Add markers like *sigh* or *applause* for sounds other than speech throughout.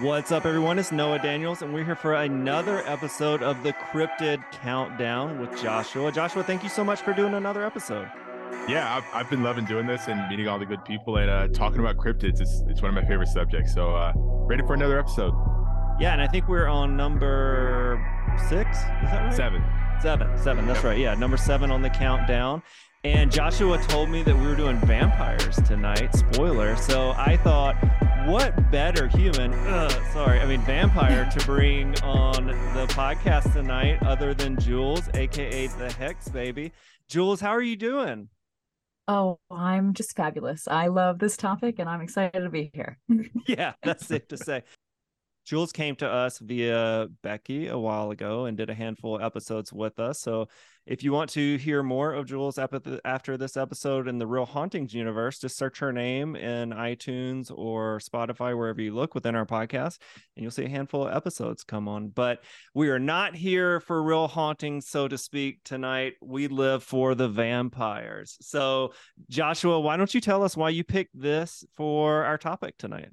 What's up, everyone? It's Noah Daniels, and we're here for another episode of the Cryptid Countdown with Joshua. Joshua, thank you so much for doing another episode. Yeah, I've, I've been loving doing this and meeting all the good people and uh, talking about cryptids. It's, it's one of my favorite subjects. So, uh, ready for another episode. Yeah, and I think we're on number six. Is that right? Seven. Seven. Seven. That's right. Yeah, number seven on the countdown. And Joshua told me that we were doing vampires tonight. Spoiler. So I thought, what better human, ugh, sorry, I mean vampire to bring on the podcast tonight other than Jules, aka the Hex Baby. Jules, how are you doing? Oh, I'm just fabulous. I love this topic and I'm excited to be here. *laughs* yeah, that's safe to say. Jules came to us via Becky a while ago and did a handful of episodes with us. So if you want to hear more of Jules after this episode in the Real Hauntings universe, just search her name in iTunes or Spotify, wherever you look within our podcast, and you'll see a handful of episodes come on. But we are not here for Real Hauntings, so to speak, tonight. We live for the vampires. So, Joshua, why don't you tell us why you picked this for our topic tonight?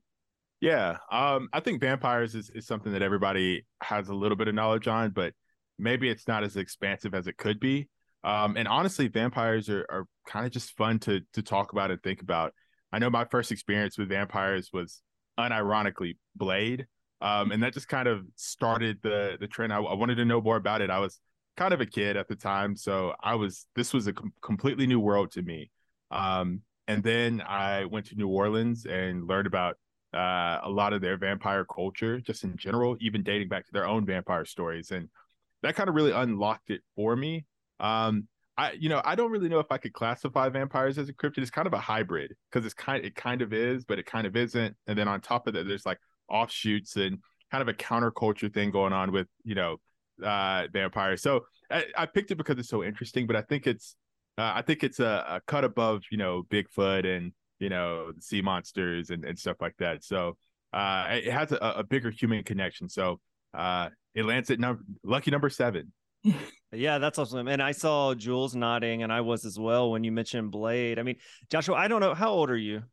Yeah, um, I think vampires is, is something that everybody has a little bit of knowledge on, but maybe it's not as expansive as it could be. Um, and honestly, vampires are, are kind of just fun to to talk about and think about. I know my first experience with vampires was unironically Blade, um, and that just kind of started the the trend. I, I, wanted to know more about it. I was kind of a kid at the time, so I was this was a com- completely new world to me. Um, and then I went to New Orleans and learned about uh, a lot of their vampire culture, just in general, even dating back to their own vampire stories, and that kind of really unlocked it for me. Um, I, you know, I don't really know if I could classify vampires as a cryptid. It's kind of a hybrid because it's kind, it kind of is, but it kind of isn't. And then on top of that, there's like offshoots and kind of a counterculture thing going on with, you know, uh, vampires. So I, I picked it because it's so interesting, but I think it's, uh, I think it's a, a cut above, you know, Bigfoot and you know sea monsters and, and stuff like that. So uh it has a, a bigger human connection. So uh it lands at number lucky number seven. *laughs* Yeah that's awesome. And i saw jules nodding and i was as well when you mentioned blade. I mean joshua i don't know how old are you?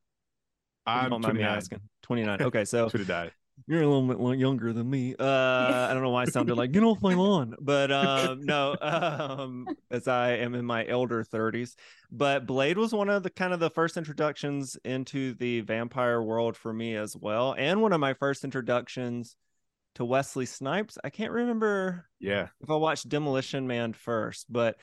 I'm don't mind me asking. 29 *laughs* okay so should have died you're a little bit younger than me. Uh, I don't know why I sounded like get off my lawn, but um, no, *laughs* um, as I am in my elder 30s. But Blade was one of the kind of the first introductions into the vampire world for me as well, and one of my first introductions to Wesley Snipes. I can't remember, yeah, if I watched Demolition Man first, but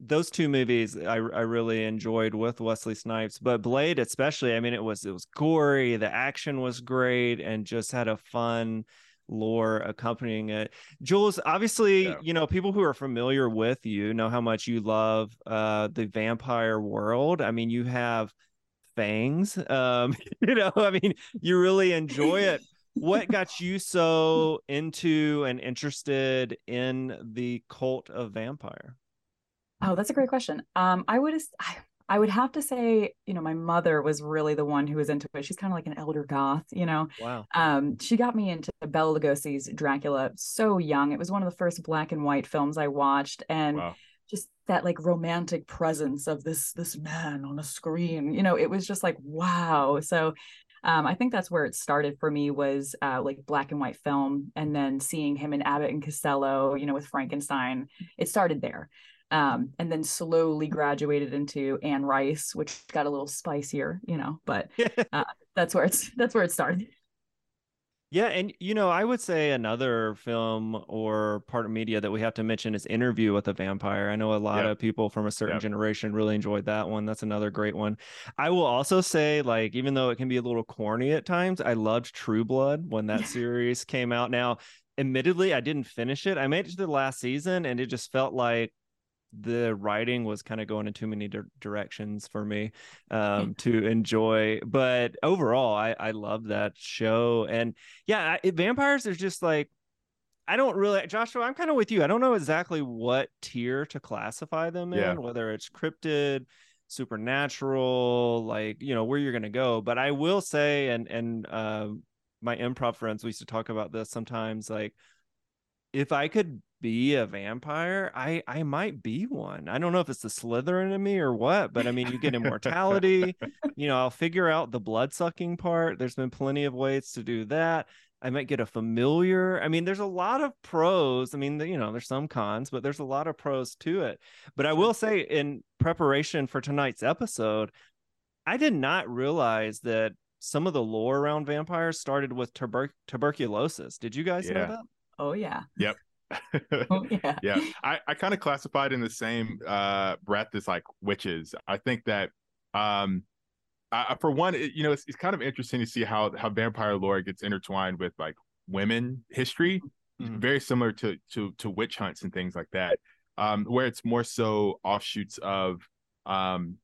those two movies I, I really enjoyed with Wesley Snipes, but Blade especially. I mean, it was it was gory, the action was great, and just had a fun lore accompanying it. Jules, obviously, yeah. you know people who are familiar with you know how much you love uh, the vampire world. I mean, you have fangs. Um, *laughs* you know, I mean, you really enjoy it. what got you so into and interested in the cult of vampire? Oh, that's a great question. Um, I would I would have to say, you know, my mother was really the one who was into it. She's kind of like an elder goth, you know. Wow. Um, she got me into Bela Lugosi's Dracula so young. It was one of the first black and white films I watched, and wow. just that like romantic presence of this this man on a screen. You know, it was just like wow. So um, I think that's where it started for me was uh, like black and white film, and then seeing him in Abbott and Costello, you know, with Frankenstein. It started there um, and then slowly graduated into Anne Rice, which got a little spicier, you know. But *laughs* uh, that's where it's that's where it started. Yeah, and you know, I would say another film or part of media that we have to mention is Interview with a Vampire. I know a lot yep. of people from a certain yep. generation really enjoyed that one. That's another great one. I will also say, like, even though it can be a little corny at times, I loved True Blood when that *laughs* series came out. Now, admittedly, I didn't finish it. I made it to the last season, and it just felt like the writing was kind of going in too many di- directions for me um, to enjoy. But overall, I I love that show, and yeah, I, vampires is just like I don't really, Joshua. I'm kind of with you. I don't know exactly what tier to classify them in, yeah. whether it's cryptid, supernatural, like you know where you're gonna go. But I will say, and and uh, my improv friends we used to talk about this sometimes. Like, if I could be a vampire, I I might be one. I don't know if it's the Slytherin in me or what, but I mean, you get immortality. *laughs* you know, I'll figure out the blood sucking part. There's been plenty of ways to do that. I might get a familiar. I mean, there's a lot of pros. I mean, you know, there's some cons, but there's a lot of pros to it. But I will say, in preparation for tonight's episode, I did not realize that some of the lore around vampires started with tuber- tuberculosis. Did you guys yeah. know that? Oh yeah. Yep. oh, *laughs* yeah. yeah. I, I kind of classified in the same uh breath as like witches. I think that um I, for one, it, you know, it's, it's kind of interesting to see how how vampire lore gets intertwined with like women history, mm-hmm. very similar to to to witch hunts and things like that. Um, where it's more so offshoots of um,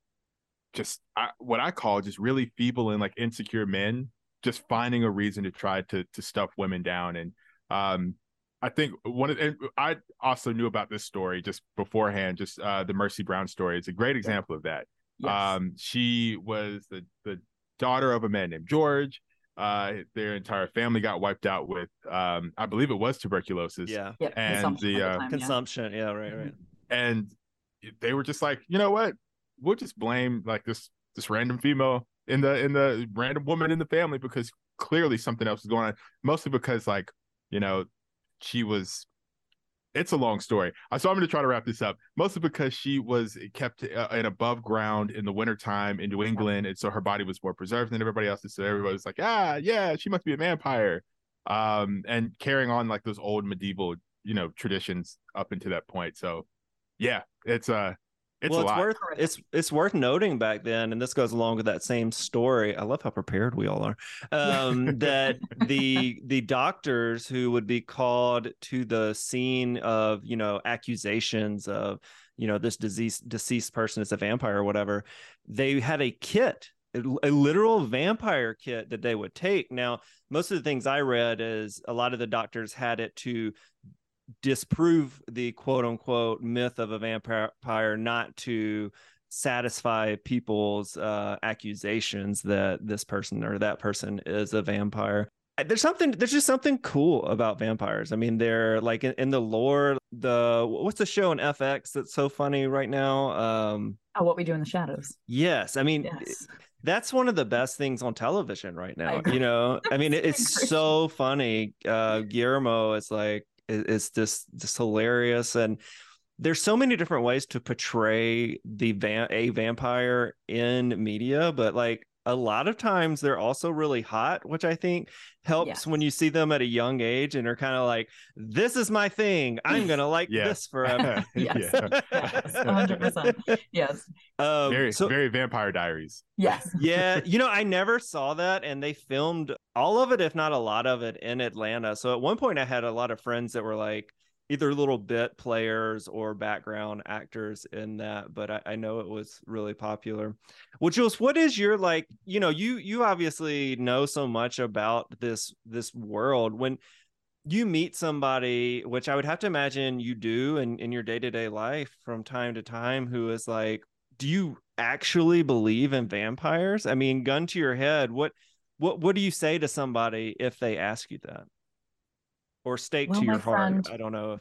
just I, what I call just really feeble and like insecure men just finding a reason to try to to stuff women down and um I think one of and I also knew about this story just beforehand just uh the Mercy Brown story it's a great example of that Yes. Um, she was the the daughter of a man named George. Uh, their entire family got wiped out with, um, I believe it was tuberculosis. Yeah, yep. and the, uh, time, consumption. Yeah. yeah, right, right. And they were just like, you know what? We'll just blame like this this random female in the in the random woman in the family because clearly something else is going on. Mostly because like you know she was it's a long story. So I'm going to try to wrap this up, mostly because she was kept uh, in above ground in the wintertime in New England. And so her body was more preserved than everybody else's. So everybody was like, ah, yeah, she must be a vampire. Um, and carrying on like those old medieval, you know, traditions up into that point. So yeah, it's uh it's well, it's worth it's it's worth noting back then, and this goes along with that same story. I love how prepared we all are. Um, *laughs* that the the doctors who would be called to the scene of you know accusations of you know this disease deceased person is a vampire or whatever, they had a kit a literal vampire kit that they would take. Now, most of the things I read is a lot of the doctors had it to disprove the quote unquote myth of a vampire, not to satisfy people's uh, accusations that this person or that person is a vampire. There's something. There's just something cool about vampires. I mean, they're like in, in the lore. The what's the show on FX that's so funny right now? Um, oh, what we do in the shadows. Yes, I mean. Yes that's one of the best things on television right now. You know, I *laughs* mean, it's so funny. Uh, Guillermo is like, it's just just hilarious. And there's so many different ways to portray the a vampire in media but like a lot of times they're also really hot, which I think helps yes. when you see them at a young age and are kind of like, this is my thing. I'm going to like *laughs* yeah. this forever. *laughs* yes. yes. 100%. Yes. Um, very, so, very vampire diaries. Yes. *laughs* yeah. You know, I never saw that. And they filmed all of it, if not a lot of it, in Atlanta. So at one point, I had a lot of friends that were like, either little bit players or background actors in that but I, I, know it was really popular. Well jules what is your like you know you you obviously know so much about this this world. When you meet somebody which i would have to imagine you do in, in your day-to-day life from time to time who is like do you actually believe in vampires? I mean gun to your head what what what do you say to somebody if they ask you that or stake well, to your heart. I don't know if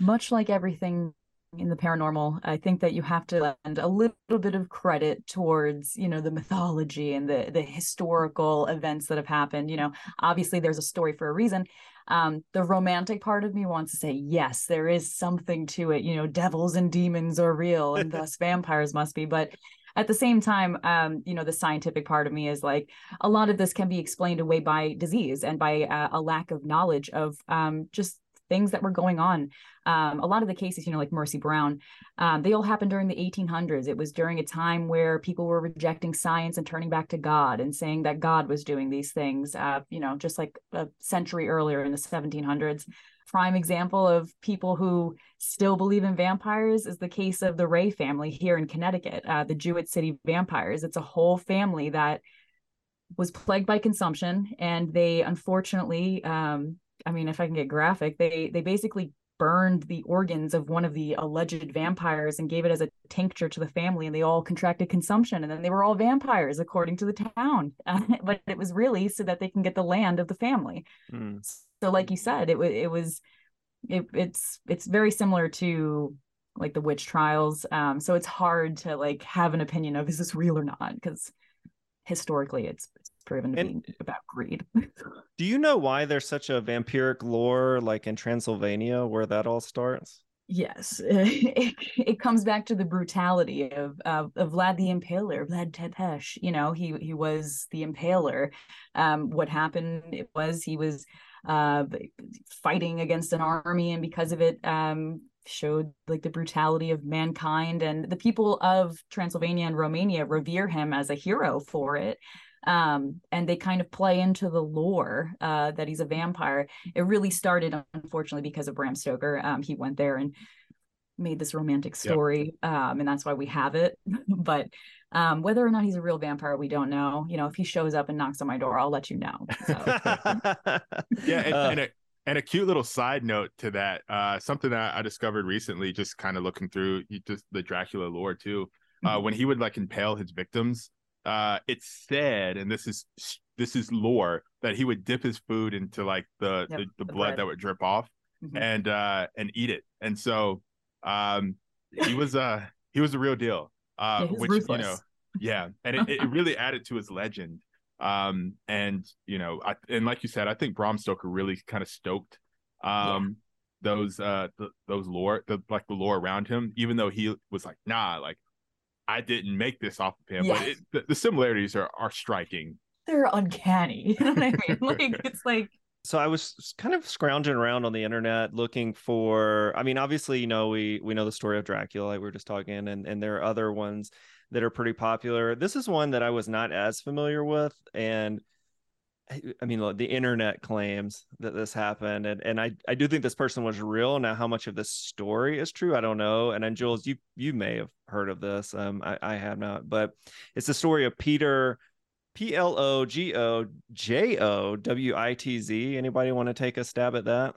much like everything in the paranormal i think that you have to lend a little bit of credit towards you know the mythology and the the historical events that have happened. You know obviously there's a story for a reason. Um the romantic part of me wants to say yes there is something to it. You know devils and demons are real and *laughs* thus vampires must be. But at the same time um, you know the scientific part of me is like a lot of this can be explained away by disease and by uh, a lack of knowledge of um, just things that were going on. Um, a lot of the cases, you know, like Mercy Brown, um, they all happened during the 1800s. It was during a time where people were rejecting science and turning back to God and saying that God was doing these things, uh, you know, just like a century earlier in the 1700s. Prime example of people who still believe in vampires is the case of the Ray family here in Connecticut, uh, the Jewett City vampires. It's a whole family that was plagued by consumption and they unfortunately um, I mean, if I can get graphic, they they basically burned the organs of one of the alleged vampires and gave it as a tincture to the family and they all contracted consumption and then they were all vampires according to the town. *laughs* But it was really so that they can get the land of the family. Mm. so like you said it, was—it was it, it's it's very similar to like the witch trials. Um so it's hard to like have an opinion of is this real or not? Because historically it's, it's proven to and be about greed. *laughs* do you know why there's such a vampiric lore like in Transylvania where that all starts? Yes, *laughs* it, it comes back to the brutality of, of, of Vlad the Impaler, Vlad Tepes. You know, he he was the Impaler. Um, what happened it was he was uh, fighting against an army, and because of it, um, showed like the brutality of mankind. And the people of Transylvania and Romania revere him as a hero for it um, and they kind of play into the lore uh, that he's a vampire. It really started, unfortunately, because of Bram Stoker. Um, he went there and made this romantic story, yep. um, and that's why we have it. *laughs* but um, whether or not he's a real vampire, we don't know. You know, if he shows up and knocks on my door, I'll let you know. So. *laughs* yeah, and, uh, and, a, and a cute little side note to that, uh, something that I discovered recently, just kind of looking through just the Dracula lore too. Uh, mm-hmm. when he would like impale his victims, uh it's said and this is this is lore that he would dip his food into like the yep, the, the, the, blood bread. that would drip off mm-hmm. and uh and eat it and so um he was uh he was the real deal uh yeah, which ruthless. you know yeah and it, it *laughs* really added to his legend um and you know I, and like you said i think bram stoker really kind of stoked um yeah. those uh the, those lore the like the lore around him even though he was like nah like I didn't make this off of him, but it, the, the, similarities are are striking. They're uncanny. *laughs* You know what I mean? *laughs* like it's like. So I was kind of scrounging around on the internet looking for. I mean, obviously, you know, we we know the story of Dracula, like we were just talking, and and there are other ones that are pretty popular. This is one that I was not as familiar with, and I mean, the internet claims that this happened, and and I I do think this person was real. Now, how much of this story is true, I don't know. And then Jules, you you may have heard of this. Um, I, I have not, but it's the story of Peter, P L O G O J O W I T Z. Anybody want to take a stab at that?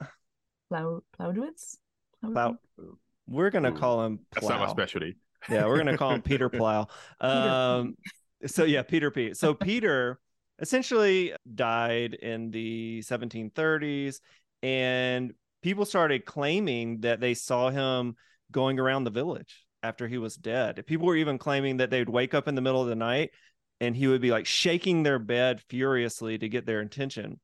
Plow Plowdwitz. Plow. We're gonna call him. Plow. That's not my specialty. Yeah, we're gonna call him *laughs* Peter Plow. Um, so yeah, Peter P. So Peter essentially died in the 1730s and people started claiming that they saw him going around the village after he was dead people were even claiming that they'd wake up in the middle of the night and he would be like shaking their bed furiously to get their attention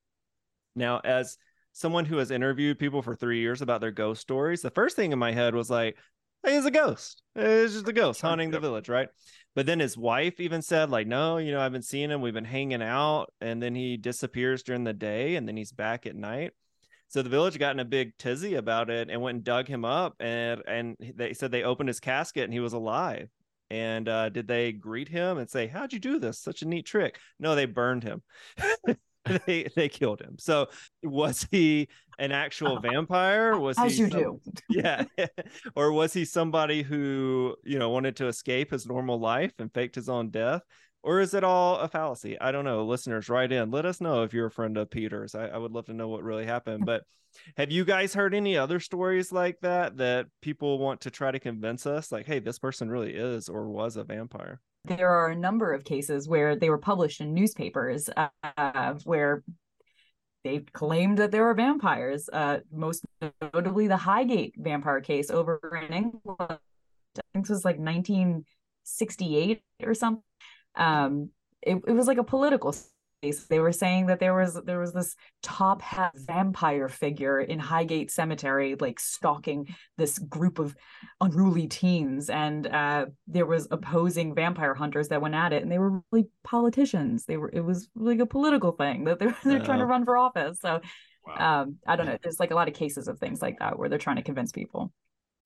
now as someone who has interviewed people for three years about their ghost stories the first thing in my head was like he's a ghost it's just a ghost haunting the village right but then his wife even said, like, no, you know, I've been seeing him. We've been hanging out. And then he disappears during the day and then he's back at night. So the village got in a big tizzy about it and went and dug him up. And and they said they opened his casket and he was alive. And uh, did they greet him and say, How'd you do this? Such a neat trick. No, they burned him. *laughs* they they killed him. So was he an actual vampire? Was as he you some... do? *laughs* Yeah, *laughs* or was he somebody who you know wanted to escape his normal life and faked his own death? Or is it all a fallacy? I don't know. Listeners, write in. Let us know if you're a friend of Peter's. I, I would love to know what really happened. But have you guys heard any other stories like that that people want to try to convince us, like, hey, this person really is or was a vampire? there are a number of cases where they were published in newspapers uh, where they claimed that there were vampires. Uh, most notably, the Highgate vampire case over in England. I think this was like 1968 or something. Um, it, it was like a political they were saying that there was there was this top hat vampire figure in Highgate Cemetery, like stalking this group of unruly teens, and uh, there was opposing vampire hunters that went at it, and they were really politicians. They were it was like a political thing that they're *laughs* they're trying to run for office. So wow. um, I don't know. There's like a lot of cases of things like that where they're trying to convince people.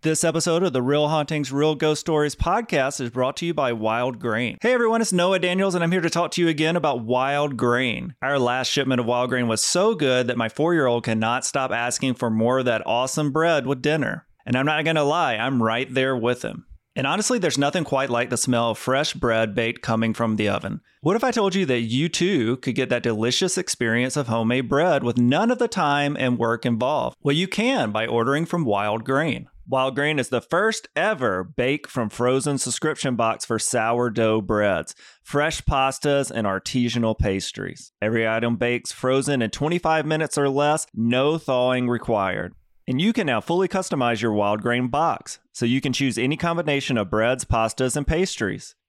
This episode of the Real Hauntings, Real Ghost Stories podcast is brought to you by Wild Grain. Hey everyone, it's Noah Daniels, and I'm here to talk to you again about Wild Grain. Our last shipment of Wild Grain was so good that my four year old cannot stop asking for more of that awesome bread with dinner. And I'm not gonna lie, I'm right there with him. And honestly, there's nothing quite like the smell of fresh bread baked coming from the oven. What if I told you that you too could get that delicious experience of homemade bread with none of the time and work involved? Well, you can by ordering from Wild Grain. Wild Grain is the first ever bake from frozen subscription box for sourdough breads, fresh pastas, and artisanal pastries. Every item bakes frozen in 25 minutes or less, no thawing required. And you can now fully customize your wild grain box, so you can choose any combination of breads, pastas, and pastries.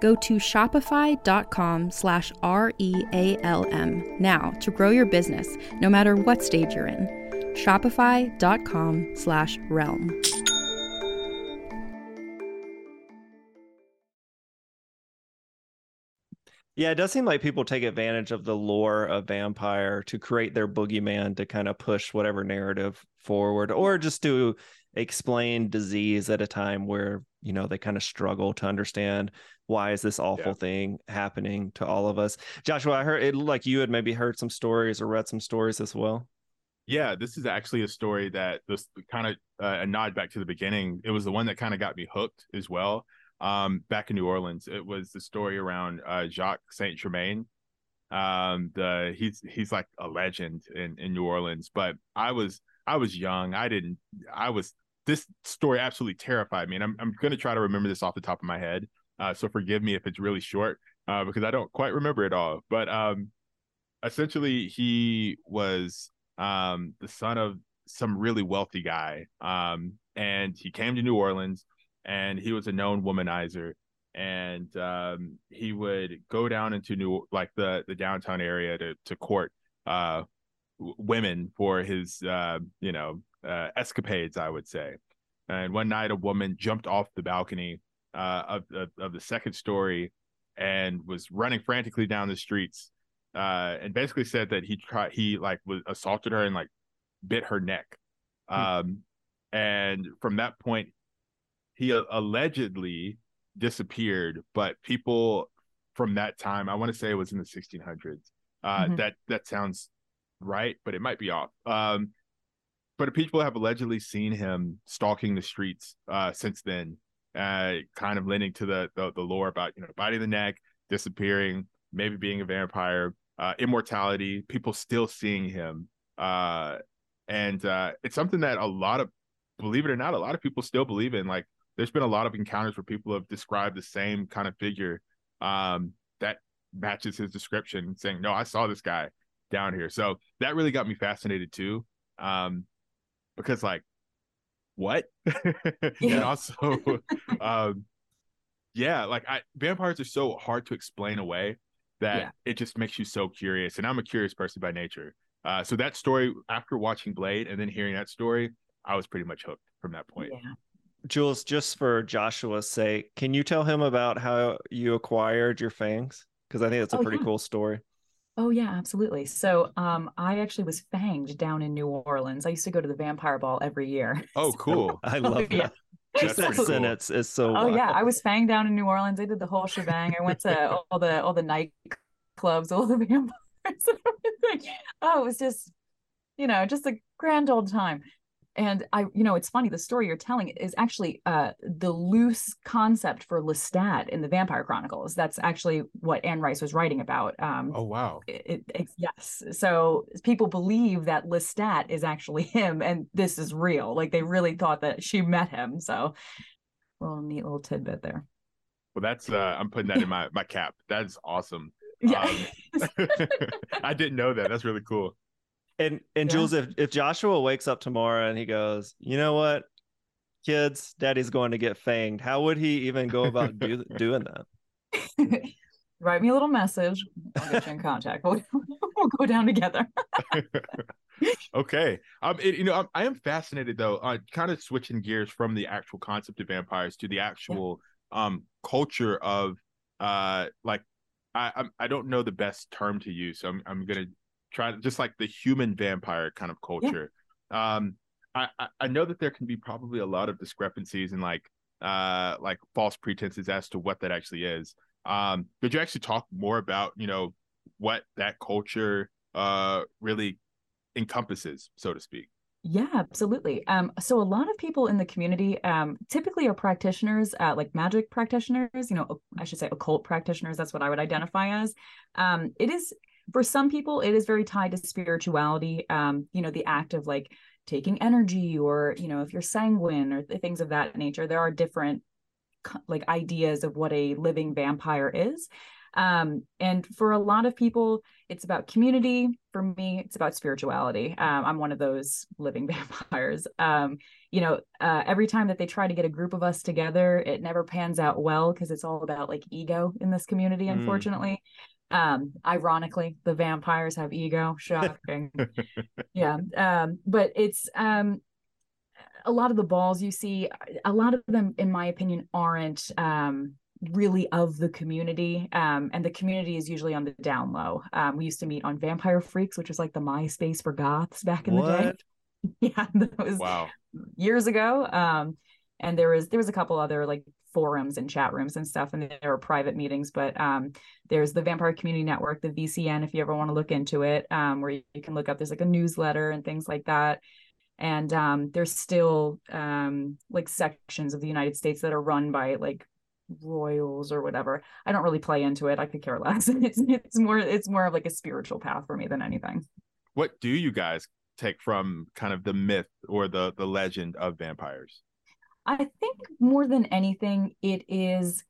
Go to shopify.com slash R-E-A-L-M now to grow your business, no matter what stage you're in. Shopify.com slash realm. Yeah, it does seem like people take advantage of the lore of vampire to create their boogeyman to kind of push whatever narrative forward or just to explain disease at a time where, you know, they kind of struggle to understand why is this awful yeah. thing happening to all of us. Joshua, I heard it like you had maybe heard some stories or read some stories as well. Yeah, this is actually a story that this kind of uh, a nod back to the beginning. It was the one that kind of got me hooked as well. Um, back in New Orleans, it was the story around uh, Jacques Saint Germain. Um, the he's he's like a legend in in New Orleans. But I was I was young. I didn't. I was this story absolutely terrified me, and I'm I'm gonna try to remember this off the top of my head. Uh, so forgive me if it's really short uh, because I don't quite remember it all. But um, essentially, he was um, the son of some really wealthy guy. Um, and he came to New Orleans and he was a known womanizer. And um, he would go down into New like the the downtown area to to court uh, women for his uh, you know uh, escapades, I would say. And one night, a woman jumped off the balcony uh, of, of, of the second story and was running frantically down the streets uh, and basically said that he tried he like was assaulted her and like bit her neck. Hmm. Um, and from that point, he allegedly disappeared. But people from that time, I want to say it was in the 1600s. Uh, mm-hmm. That that sounds right, but it might be off. Um, but people have allegedly seen him stalking the streets uh, since then, uh, kind of lending to the, the the lore about you know biting the neck, disappearing, maybe being a vampire uh, immortality, people still seeing him. Uh, and uh, it's something that a lot of, believe it or not, a lot of people still believe in. Like, there's been a lot of encounters where people have described the same kind of figure um, that matches his description, saying, "No, I saw this guy down here." So that really got me fascinated too, um, because like, what? *laughs* and also, *laughs* um, yeah, like I vampires are so hard to explain away that yeah. it just makes you so curious. And I'm a curious person by nature. Uh, so that story, after watching Blade and then hearing that story, I was pretty much hooked from that point. Yeah. Jules, just for Joshua's sake, can you tell him about how you acquired your fangs? Because I think that's a oh, pretty yeah. cool story. Oh yeah, absolutely. So um I actually was fanged down in New Orleans. I used to go to the vampire ball every year. *laughs* Oh, so, cool. I *laughs* love that. Yeah. Just that cool. sentence is so Oh wild. yeah, I was fanged down in New Orleans. I did the whole shebang. I went to all the all the night clubs, all the *laughs* vampires and everything. Oh, it was just you know, just a grand old time and i you know it's funny the story you're telling is actually uh the loose concept for lestat in the vampire chronicles. That's actually what anne rice was writing about um oh wow. it, it, yes. So people believe that lestat is actually *laughs* him and this is real. Like they really thought that she met him. So little neat little tidbit there. Well that's uh i'm putting that in my my cap. That's awesome. *laughs* Yeah um, *laughs* i didn't know that. That's really cool and and yeah. Jules, if if Joshua wakes up tomorrow and he goes, you know what, kids, Daddy's going to get fanged. How would he even go about do, *laughs* doing that? *laughs* Write me a little message. I'll get you in contact. *laughs* We'll, we'll go down together. okay. Um, it, you know, I'm, I am fascinated though. Uh, kind of switching gears from the actual concept of vampires to the actual yeah. um culture of uh like I I'm, I don't know the best term to use. So I'm I'm gonna try just like the human vampire kind of culture. Yeah. Um, I I know that there can be probably a lot of discrepancies and like uh like false pretenses as to what that actually is. Um, could you actually talk more about you know what that culture uh really encompasses, so to speak? Yeah, absolutely. Um, so a lot of people in the community um, typically are practitioners, uh, like magic practitioners, you know, I should say occult practitioners. That's what I would identify as. Um, it is for some people it is very tied to spirituality um you know the act of like taking energy or you know if you're sanguine or things of that nature there are different like ideas of what a living vampire is. Um and for a lot of people it's about community. For me it's about spirituality. Um, i'm one of those living *laughs* vampires. Um you know uh, every time that they try to get a group of us together it never pans out well because it's all about like ego in this community mm. unfortunately um, ironically, the vampires have ego. Shocking. *laughs* yeah. Um, but it's um a lot of the balls you see, a lot of them, in my opinion, aren't um really of the community um, and the community is usually on the down low um, we used to meet on vampire freaks which was like the myspace for goths back in what? the day *laughs* yeah that was wow years ago um, and there was there was a couple other like forums and chat rooms and stuff and there are private meetings but um, there's the vampire community network the vcn if you ever want to look into it um, where you can look up there's like a newsletter and things like that. And um, there's still um, like sections of the united states that are run by like royals or whatever. I don't really play into it i could care less. *laughs* It's it's more it's more of like a spiritual path for me than anything. What do you guys take from kind of the myth or the the legend of vampires I think more than anything, it is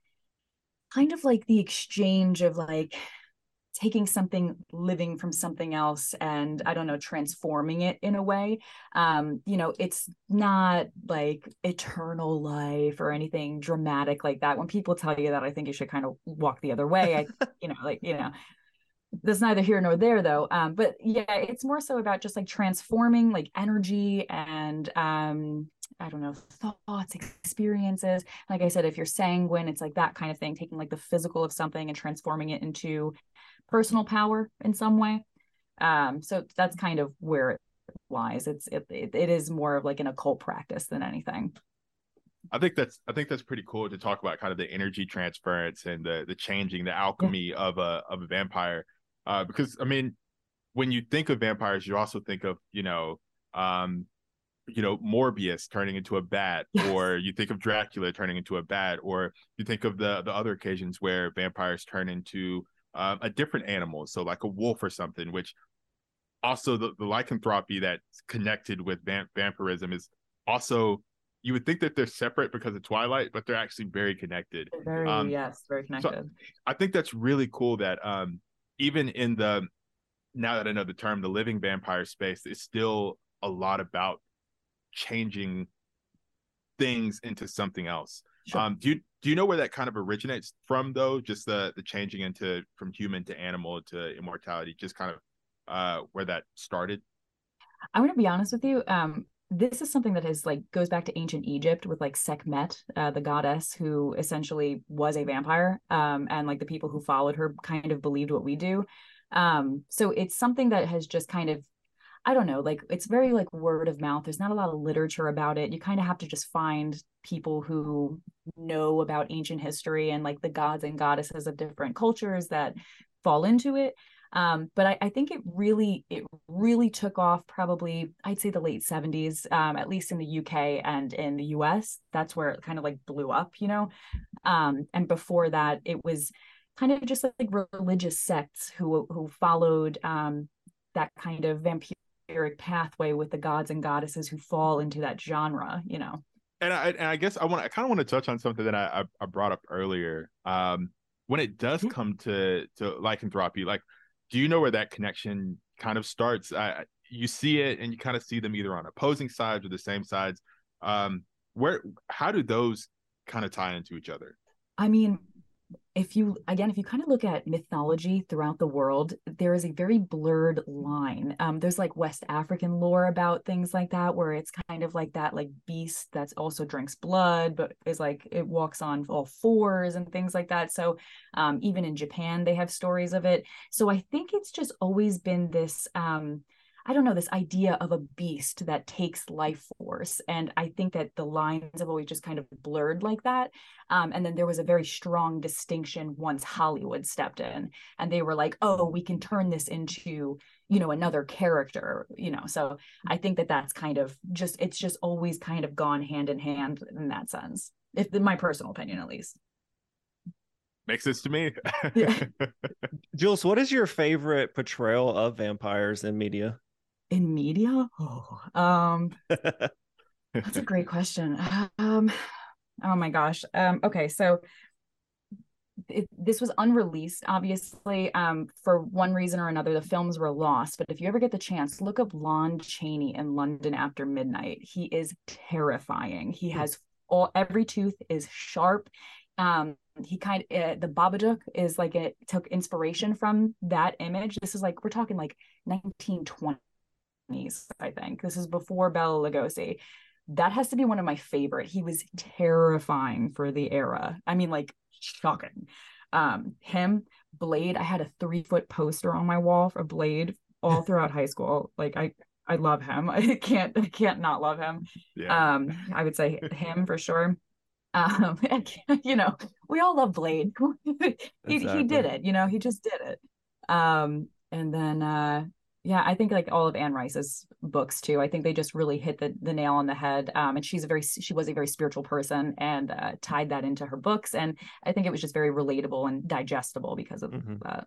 kind of like the exchange of like taking something living from something else and i don't know transforming it in a way. Um you know it's not like eternal life or anything dramatic like that. When people tell you that i think you should kind of walk the other way. I *laughs* you know like you know that's neither here nor there though. Um but yeah it's more so about just like transforming like energy and um I don't know, thoughts, experiences. Like I said, if you're sanguine, it's like that kind of thing, taking like the physical of something and transforming it into personal power in some way. Um, so that's kind of where it lies. It's it, it, it is more of like an occult practice than anything. I think that's I think that's pretty cool to talk about kind of the energy transference and the the changing, the alchemy yeah. of a of a vampire. Uh, because I mean, when you think of vampires, you also think of you know um, you know Morbius turning into a bat, *laughs* yes. or you think of Dracula turning into a bat, or you think of the the other occasions where vampires turn into uh, a different animal, so like a wolf or something. Which also the, the lycanthropy that's connected with vamp- vampirism is also you would think that they're separate because of Twilight, but they're actually very connected. Very um, yes, very connected. So I think that's really cool that um, even in the now that I know the term, the living vampire space is still a lot about changing things into something else. Sure. Um, do you do you know where that kind of originates from though? Just the the changing into from human to animal to immortality, just kind of uh where that started? I'm gonna be honest with you. Um, this is something that is like goes back to ancient Egypt with like Sekhmet, uh, the goddess who essentially was a vampire, um, and like the people who followed her kind of believed what we do. Um, so it's something that has just kind of, I don't know, like it's very like word of mouth. There's not a lot of literature about it. You kind of have to just find people who know about ancient history and like the gods and goddesses of different cultures that fall into it. Um, but I, I, think it really it really took off probably I'd say the late 70s, um, at least in the UK and in the US. That's where it kind of like blew up, you know. Um, and before that, it was kind of just like religious sects who who followed um, that kind of pathway with the gods and goddesses who fall into that genre, you know. And I, and I guess I want I kind of want to touch on something that I, I brought up earlier. Um, when it does come to to lycanthropy, like do you know where that connection kind of starts? I, you see it and you kind of see them either on opposing sides or the same sides. Um, where how do those kind of tie into each other? I mean, if you again if you kind of look at mythology throughout the world there is a very blurred line. Um, there's like west african lore about things like that where it's kind of like that like beast that's also drinks blood but is like it walks on all fours and things like that. So um, even in japan they have stories of it. So i think it's just always been this um, I don't know, this idea of a beast that takes life force. And I think that the lines have always just kind of blurred like that. Um, and then there was a very strong distinction once Hollywood stepped in and they were like, oh, we can turn this into, you know, another character, you know. So I think that that's kind of just, it's just always kind of gone hand in hand in that sense, if in my personal opinion, at least makes sense to me. *laughs* Jules, what is your favorite portrayal of vampires in media? In media? Oh um that's a great question. Um oh my gosh. Um okay so it, this was unreleased obviously um for one reason or another the films were lost but if you ever get the chance look up lon chaney in london after midnight. He is terrifying. He hmm. has all every tooth is sharp. Um he kind of uh, the babadook is like it took inspiration from that image. This is like we're talking like 1920 I think. This is before Bela Lugosi. That has to be one of my favorite. He was terrifying for the era. I mean, like shocking. Um, him, Blade. I had a three foot poster on my wall for Blade all throughout high school. Like I, I love him. *laughs* I can't, I can't not love him. Yeah. Um, I would say him for sure. Um, *laughs* you know, we all love Blade. *laughs* he, exactly. he did it. You know, he just did it. Um, and then uh yeah i think like all of anne rice's books too i think they just really hit the, the nail on the head um, and she's a very she was a very spiritual person and uh, tied that into her books and i think it was just very relatable and digestible because of mm-hmm. that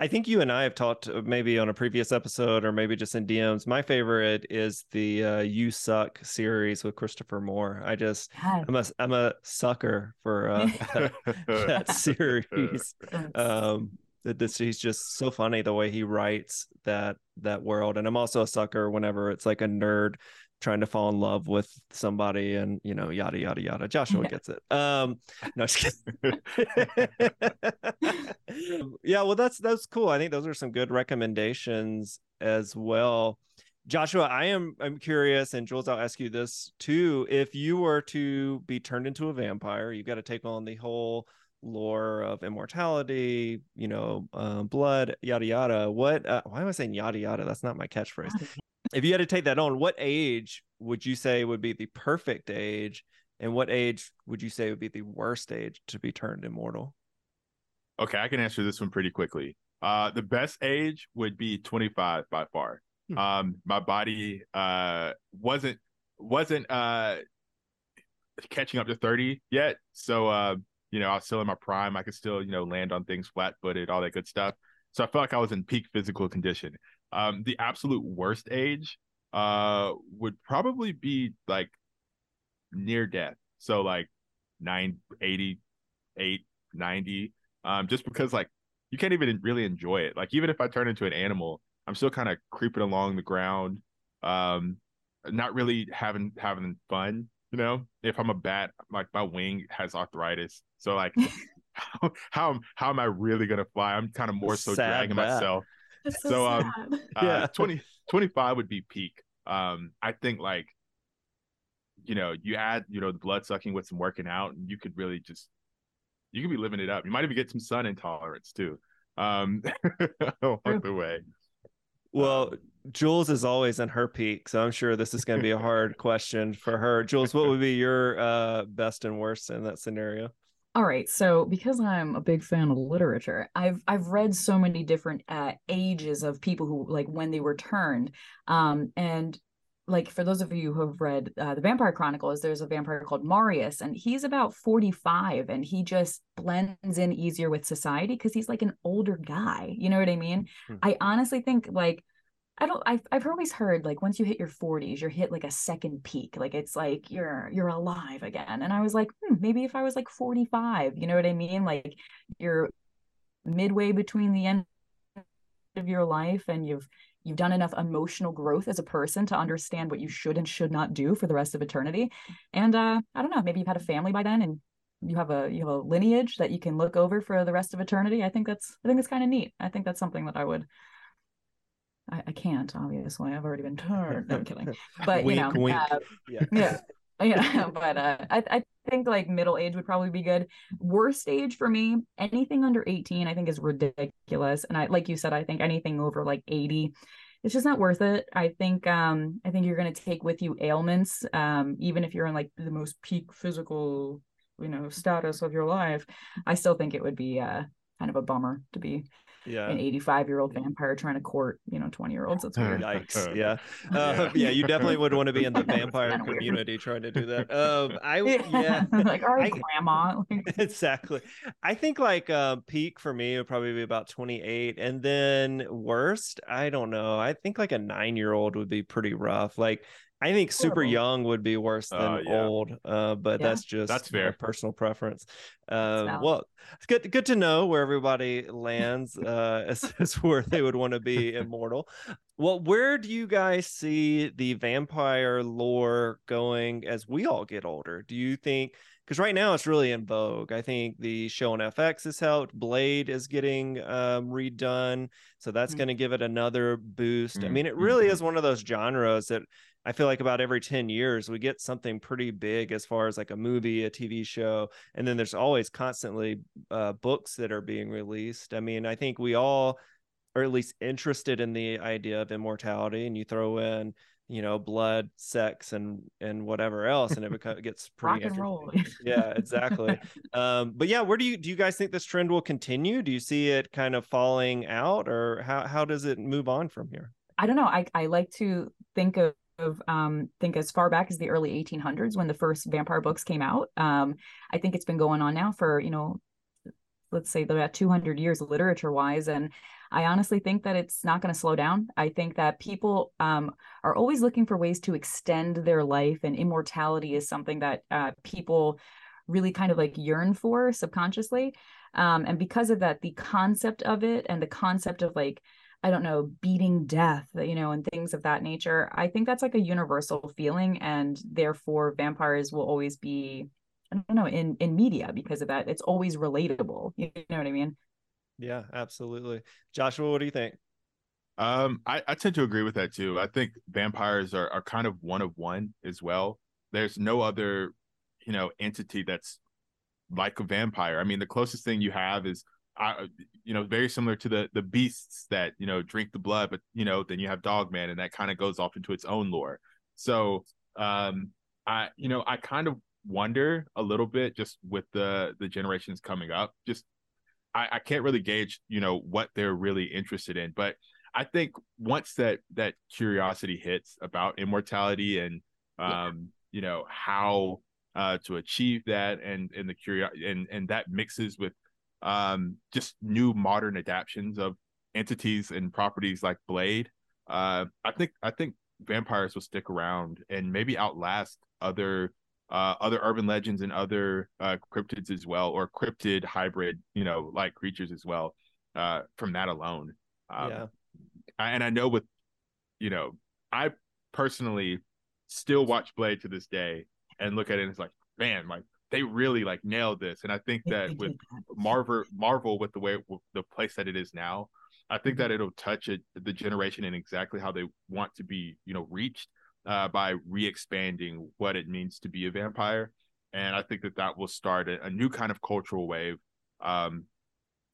I think you and I have talked uh, maybe on a previous episode or maybe just in DMs. My favorite is the uh, "You Suck" series with Christopher Moore. I just I'm a I'm a sucker for uh, *laughs* that *laughs* series. *laughs* Um, this he's just so funny the way he writes that that world. And i'm also a sucker whenever it's like a nerd trying to fall in love with somebody and you know yada yada yada. Joshua yeah. gets it. Um no *laughs* *laughs* yeah well that's that's cool. I think those are some good recommendations as well. Joshua i am i'm curious and jules i'll ask you this too. If you were to be turned into a vampire you've got to take on the whole lore of immortality, you know, uh, blood, yada yada. What? Uh, why am I saying yada yada? That's not my catchphrase. *laughs* if you had to take that on, what age would you say would be the perfect age, and what age would you say would be the worst age to be turned immortal? Okay, I can answer this one pretty quickly. Uh, the best age would be 25 by far. Hmm. Um, my body uh wasn't wasn't uh catching up to 30 yet, so uh you know, I was still in my prime. I could still, you know, land on things flat footed, all that good stuff. So I felt like I was in peak physical condition. Um, the absolute worst age uh would probably be like near death. So like 9, 90. Um, just because like you can't even really enjoy it. Like even if I turn into an animal, I'm still kind of creeping along the ground, um, not really having having fun you know, if I'm a bat, like my wing has arthritis. So like *laughs* how how, how am I really gonna fly? I'm kind of more so Sad dragging bat. myself. so, so um uh, *laughs* yeah. 20, 25 would be peak. Um I think like you know, you add, you know, the blood sucking with some working out, and you could really just you could be living it up. You might even get some sun intolerance too. Um *laughs* along the way. Well, um, Jules is always in her peak, so I'm sure this is going to be a hard *laughs* question for her. Jules, what would be your uh, best and worst in that scenario? All right, so because I'm a big fan of literature, I've I've read so many different uh, ages of people who like when they were turned, um, and like for those of you who have read uh, the Vampire Chronicles, there's a vampire called Marius, and he's about 45, and he just blends in easier with society because he's like an older guy. You know what I mean? Hmm. I honestly think like I don't I've I've always heard like once you hit your 40s, you're hit like a second peak. Like it's like you're you're alive again. And I was like, hmm, maybe if I was like 45, you know what I mean? Like you're midway between the end of your life and you've you've done enough emotional growth as a person to understand what you should and should not do for the rest of eternity. And uh I don't know, maybe you've had a family by then and you have a you have a lineage that you can look over for the rest of eternity. I think that's I think that's kind of neat. I think that's something that I would I, I can't obviously. I've already been turned. No, I'm *laughs* kidding. But wink, *laughs* you know, wink. Uh, yeah, yeah, yeah. But uh, I I think like middle age would probably be good. Worst age for me, anything under 18, I think is ridiculous. And I like you said, I think anything over like 80 it's just not worth it. I think um I think you're gonna take with you ailments, um, even if you're in like the most peak physical, you know, status of your life. I still think it would be uh kind of a bummer to be yeah. an 85 year old vampire trying to court you know 20 year olds that's weird. *laughs* Yikes. *laughs* Yeah. Uh, yeah you definitely would want to be in the *laughs* vampire community weird. trying to do that. Um i yeah, like all right I, grandma. Exactly. I think like uh, peak for me would probably be about 28 and then worst i don't know i think like a nine year old would be pretty rough. Like I think super young would be worse than uh, yeah. old, uh, but yeah. that's just that's fair personal preference. Uh, well, it's good good to know where everybody lands uh, *laughs* as, as where they would want to be *laughs* immortal. Well, where do you guys see the vampire lore going as we all get older? Do you think? Because right now it's really in vogue. I think the show on FX has helped. Blade is getting um, redone, so that's mm-hmm. going to give it another boost. Mm-hmm. I mean, it really mm-hmm. is one of those genres that I feel like about every 10 years we get something pretty big as far as like a movie, a TV show, and then there's always constantly uh, books that are being released. I mean, I think we all are at least interested in the idea of immortality, and you throw in, you know, blood, sex, and and whatever else, and it gets *laughs* pretty rock and roll. yeah, exactly. *laughs* um, but yeah, where do you do you guys think this trend will continue? Do you see it kind of falling out, or how how does it move on from here? I don't know. I I like to think of of um think as far back as the early 1800s when the first vampire books came out. Um i think it's been going on now for you know let's say about 200 years literature wise and i honestly think that it's not going to slow down. I think that people um, are always looking for ways to extend their life and immortality is something that uh, people really kind of like yearn for subconsciously. Um, and because of that the concept of it and the concept of like I don't know, beating death, you know, and things of that nature. I think that's like a universal feeling, and therefore vampires will always be, I don't know, in in media because of that. It's always relatable. You know what I mean? Yeah, absolutely. Joshua, what do you think? Um, I, I tend to agree with that too. I think vampires are, are kind of one of one as well. There's no other, you know, entity that's like a vampire. I mean, the closest thing you have is uh, you know, very similar to the the beasts that you know drink the blood, but you know, then you have Dogman, and that kind of goes off into its own lore. So, um, I you know, I kind of wonder a little bit just with the the generations coming up. Just I, I can't really gauge, you know, what they're really interested in, but I think once that that curiosity hits about immortality and um, yeah. you know how uh, to achieve that and and the curiosity and and that mixes with um, just new modern adaptations of entities and properties like Blade. Uh, I think I think vampires will stick around and maybe outlast other uh, other urban legends and other uh, cryptids as well, or cryptid hybrid, you know, like creatures as well. Uh, from that alone, um, yeah. And I know with, you know, I personally still watch Blade to this day, and look at it and it's like, man, like they really like nailed this. And I think that with Marvel, Marvel with the way the place that it is now, I think that it'll touch it, the generation in exactly how they want to be, you know, reached uh, by re-expanding what it means to be a vampire. And I think that that will start a, a new kind of cultural wave um,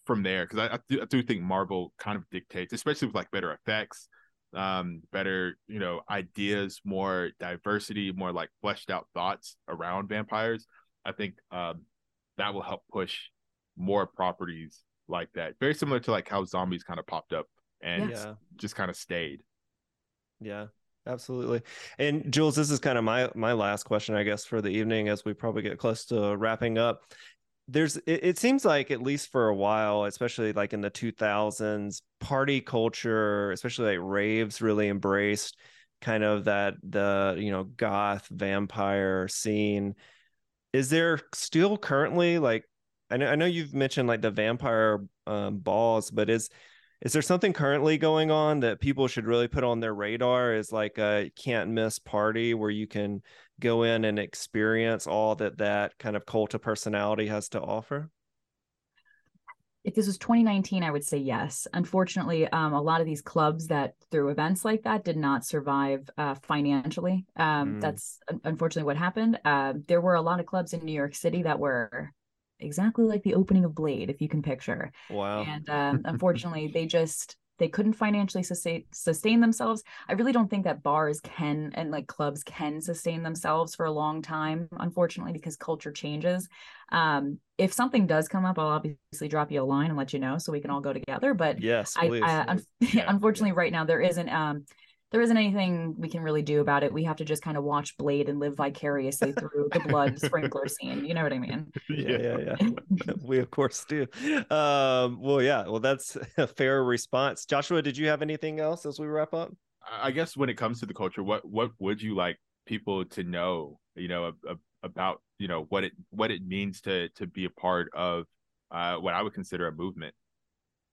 from there. Because I, I, do, I do think Marvel kind of dictates, especially with like better effects, um, better, you know, ideas, more diversity, more like fleshed out thoughts around vampires. I think um, that will help push more properties like that. Very similar to like how zombies kind of popped up and yeah. just kind of stayed. Yeah, absolutely. And Jules, this is kind of my my last question, I guess, for the evening as we probably get close to wrapping up. There's it, it seems like at least for a while, especially like in the 2000s, party culture, especially like raves really embraced kind of that the, you know, goth vampire scene. Is there still currently like I know I know you've mentioned like the vampire um, balls, but is is there something currently going on that people should really put on their radar is like a can't miss party where you can go in and experience all that that kind of cult of personality has to offer if this was 2019 i would say yes unfortunately um, a lot of these clubs that through events like that did not survive uh, financially um, mm. that's unfortunately what happened uh, there were a lot of clubs in new york city that were exactly like the opening of Blade, if you can picture. Wow. And um, unfortunately, they just they couldn't financially sustain sustain themselves. I really don't think that bars can and like clubs can sustain themselves for a long time, unfortunately, because culture changes. Um, if something does come up, I'll obviously drop you a line and let you know so we can all go together. But yes, I, I *laughs* yeah. unfortunately, right now there isn't um there isn't anything we can really do about it. We have to just kind of watch Blade and live vicariously *laughs* through the blood sprinkler scene. You know what I mean? *laughs* Yeah, yeah, yeah. *laughs* we of course do. Um, well, yeah. Well, that's a fair response. Joshua, did you have anything else as we wrap up? I guess when it comes to the culture, what what would you like people to know? You know, about you know what it what it means to to be a part of uh, what I would consider a movement.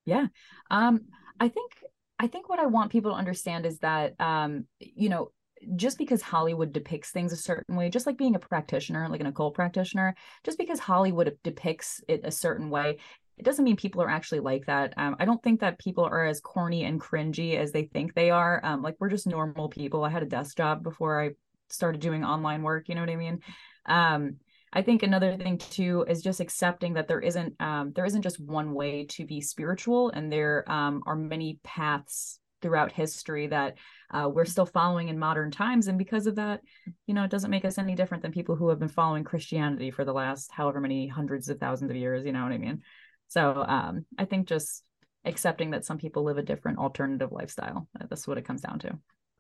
Yeah, um, I think I think what I want people to understand is that, um, you know, just because Hollywood depicts things a certain way, just like being a practitioner, like an occult practitioner, just because Hollywood depicts it a certain way, it doesn't mean people are actually like that. Um, I don't think that people are as corny and cringy as they think they are. Um, like we're just normal people. I had a desk job before I started doing online work. You know what I mean? Um, I think another thing too is just accepting that there isn't um, there isn't just one way to be spiritual, and there um, are many paths throughout history that uh, we're still following in modern times, and because of that, you know, it doesn't make us any different than people who have been following Christianity for the last however many hundreds of thousands of years. You know what I mean? So um, I think just accepting that some people live a different alternative lifestyle. That's what it comes down to.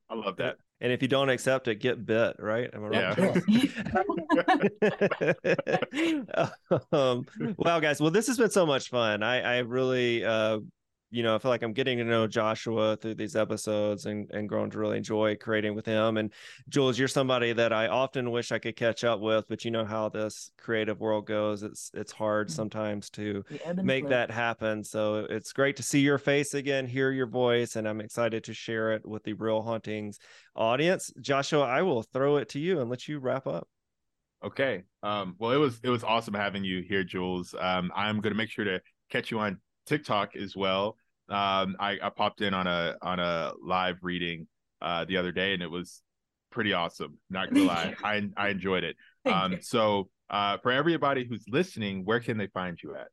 I love that. And if you don't accept it, get bit, right? Am I right? Yeah. *laughs* *laughs* um, wow, guys. Well, this has been so much fun. I, I really uh, you know, I feel like I'm getting to know Joshua through these episodes and, and growing to really enjoy creating with him. And Jules, you're somebody that I often wish I could catch up with, but you know how this creative world goes. It's it's hard mm-hmm. sometimes to make that happen. So it's great to see your face again, hear your voice, and I'm excited to share it with the Real Hauntings audience. Joshua, I will throw it to you and let you wrap up. Okay. Um, well, it was it was awesome having you here, Jules. Um, I'm going to make sure to catch you on TikTok as well. Um, I, I popped in on a on a live reading uh, the other day, and it was pretty awesome. Not gonna lie, I I enjoyed it. Um, so uh, for everybody who's listening, where can they find you at?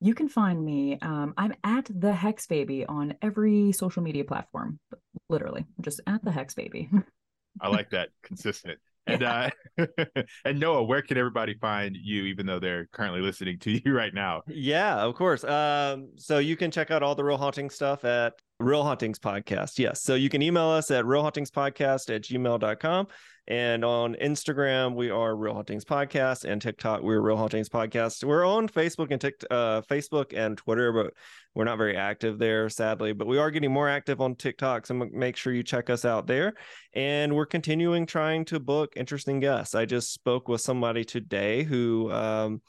You can find me. Um, I'm at the Hex Baby on every social media platform. Literally, just at the Hex Baby. I like that consistent. And uh *laughs* and Noah, where can everybody find you, even though they're currently listening to *laughs* you right now? Yeah, of course. Um, so you can check out all the real haunting stuff at Real Hauntings Podcast. Yes. So you can email us at realhauntingspodcast at gmail.com. And on Instagram, we are Real Hauntings Podcast, and TikTok, we're Real Hauntings Podcast. We're on Facebook and Tik, uh, Facebook and Twitter, but we're not very active there, sadly. But we are getting more active on TikTok, so make sure you check us out there. And we're continuing trying to book interesting guests. I just spoke with somebody today who um,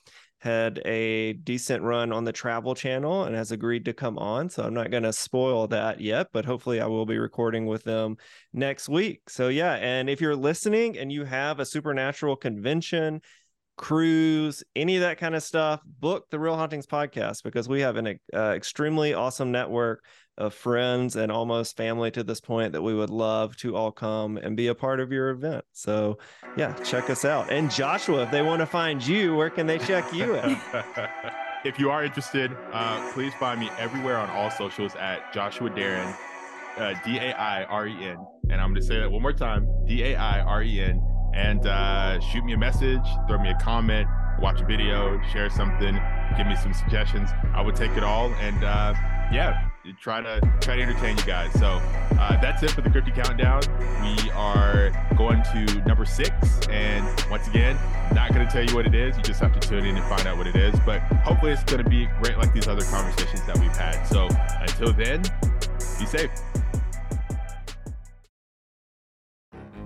had a decent run on the Travel Channel and has agreed to come on. So I'm not going to spoil that yet, but hopefully I will be recording with them next week. So, yeah. And if you're listening and you have a supernatural convention, cruise, any of that kind of stuff, book the Real Hauntings podcast because we have an uh, extremely awesome network of friends and almost family to this point that we would love to all come and be a part of your event. So, yeah, check us out. And Joshua, if they want to find you, where can they check you *laughs* at? if you are interested, uh, please find me everywhere on all socials at Joshua Dairen, uh, D A I R E N. And I'm going to say that one more time D A I R E N and uh, shoot me a message, throw me a comment, watch a video, share something, give me some suggestions. I would take it all and uh, yeah, try to try to entertain you guys. So uh, that's it for the Cryptid Countdown. We are going to number six, and once again, not going to tell you what it is. You just have to tune in and find out what it is. But hopefully, it's going to be great like these other conversations that we've had. So until then, be safe.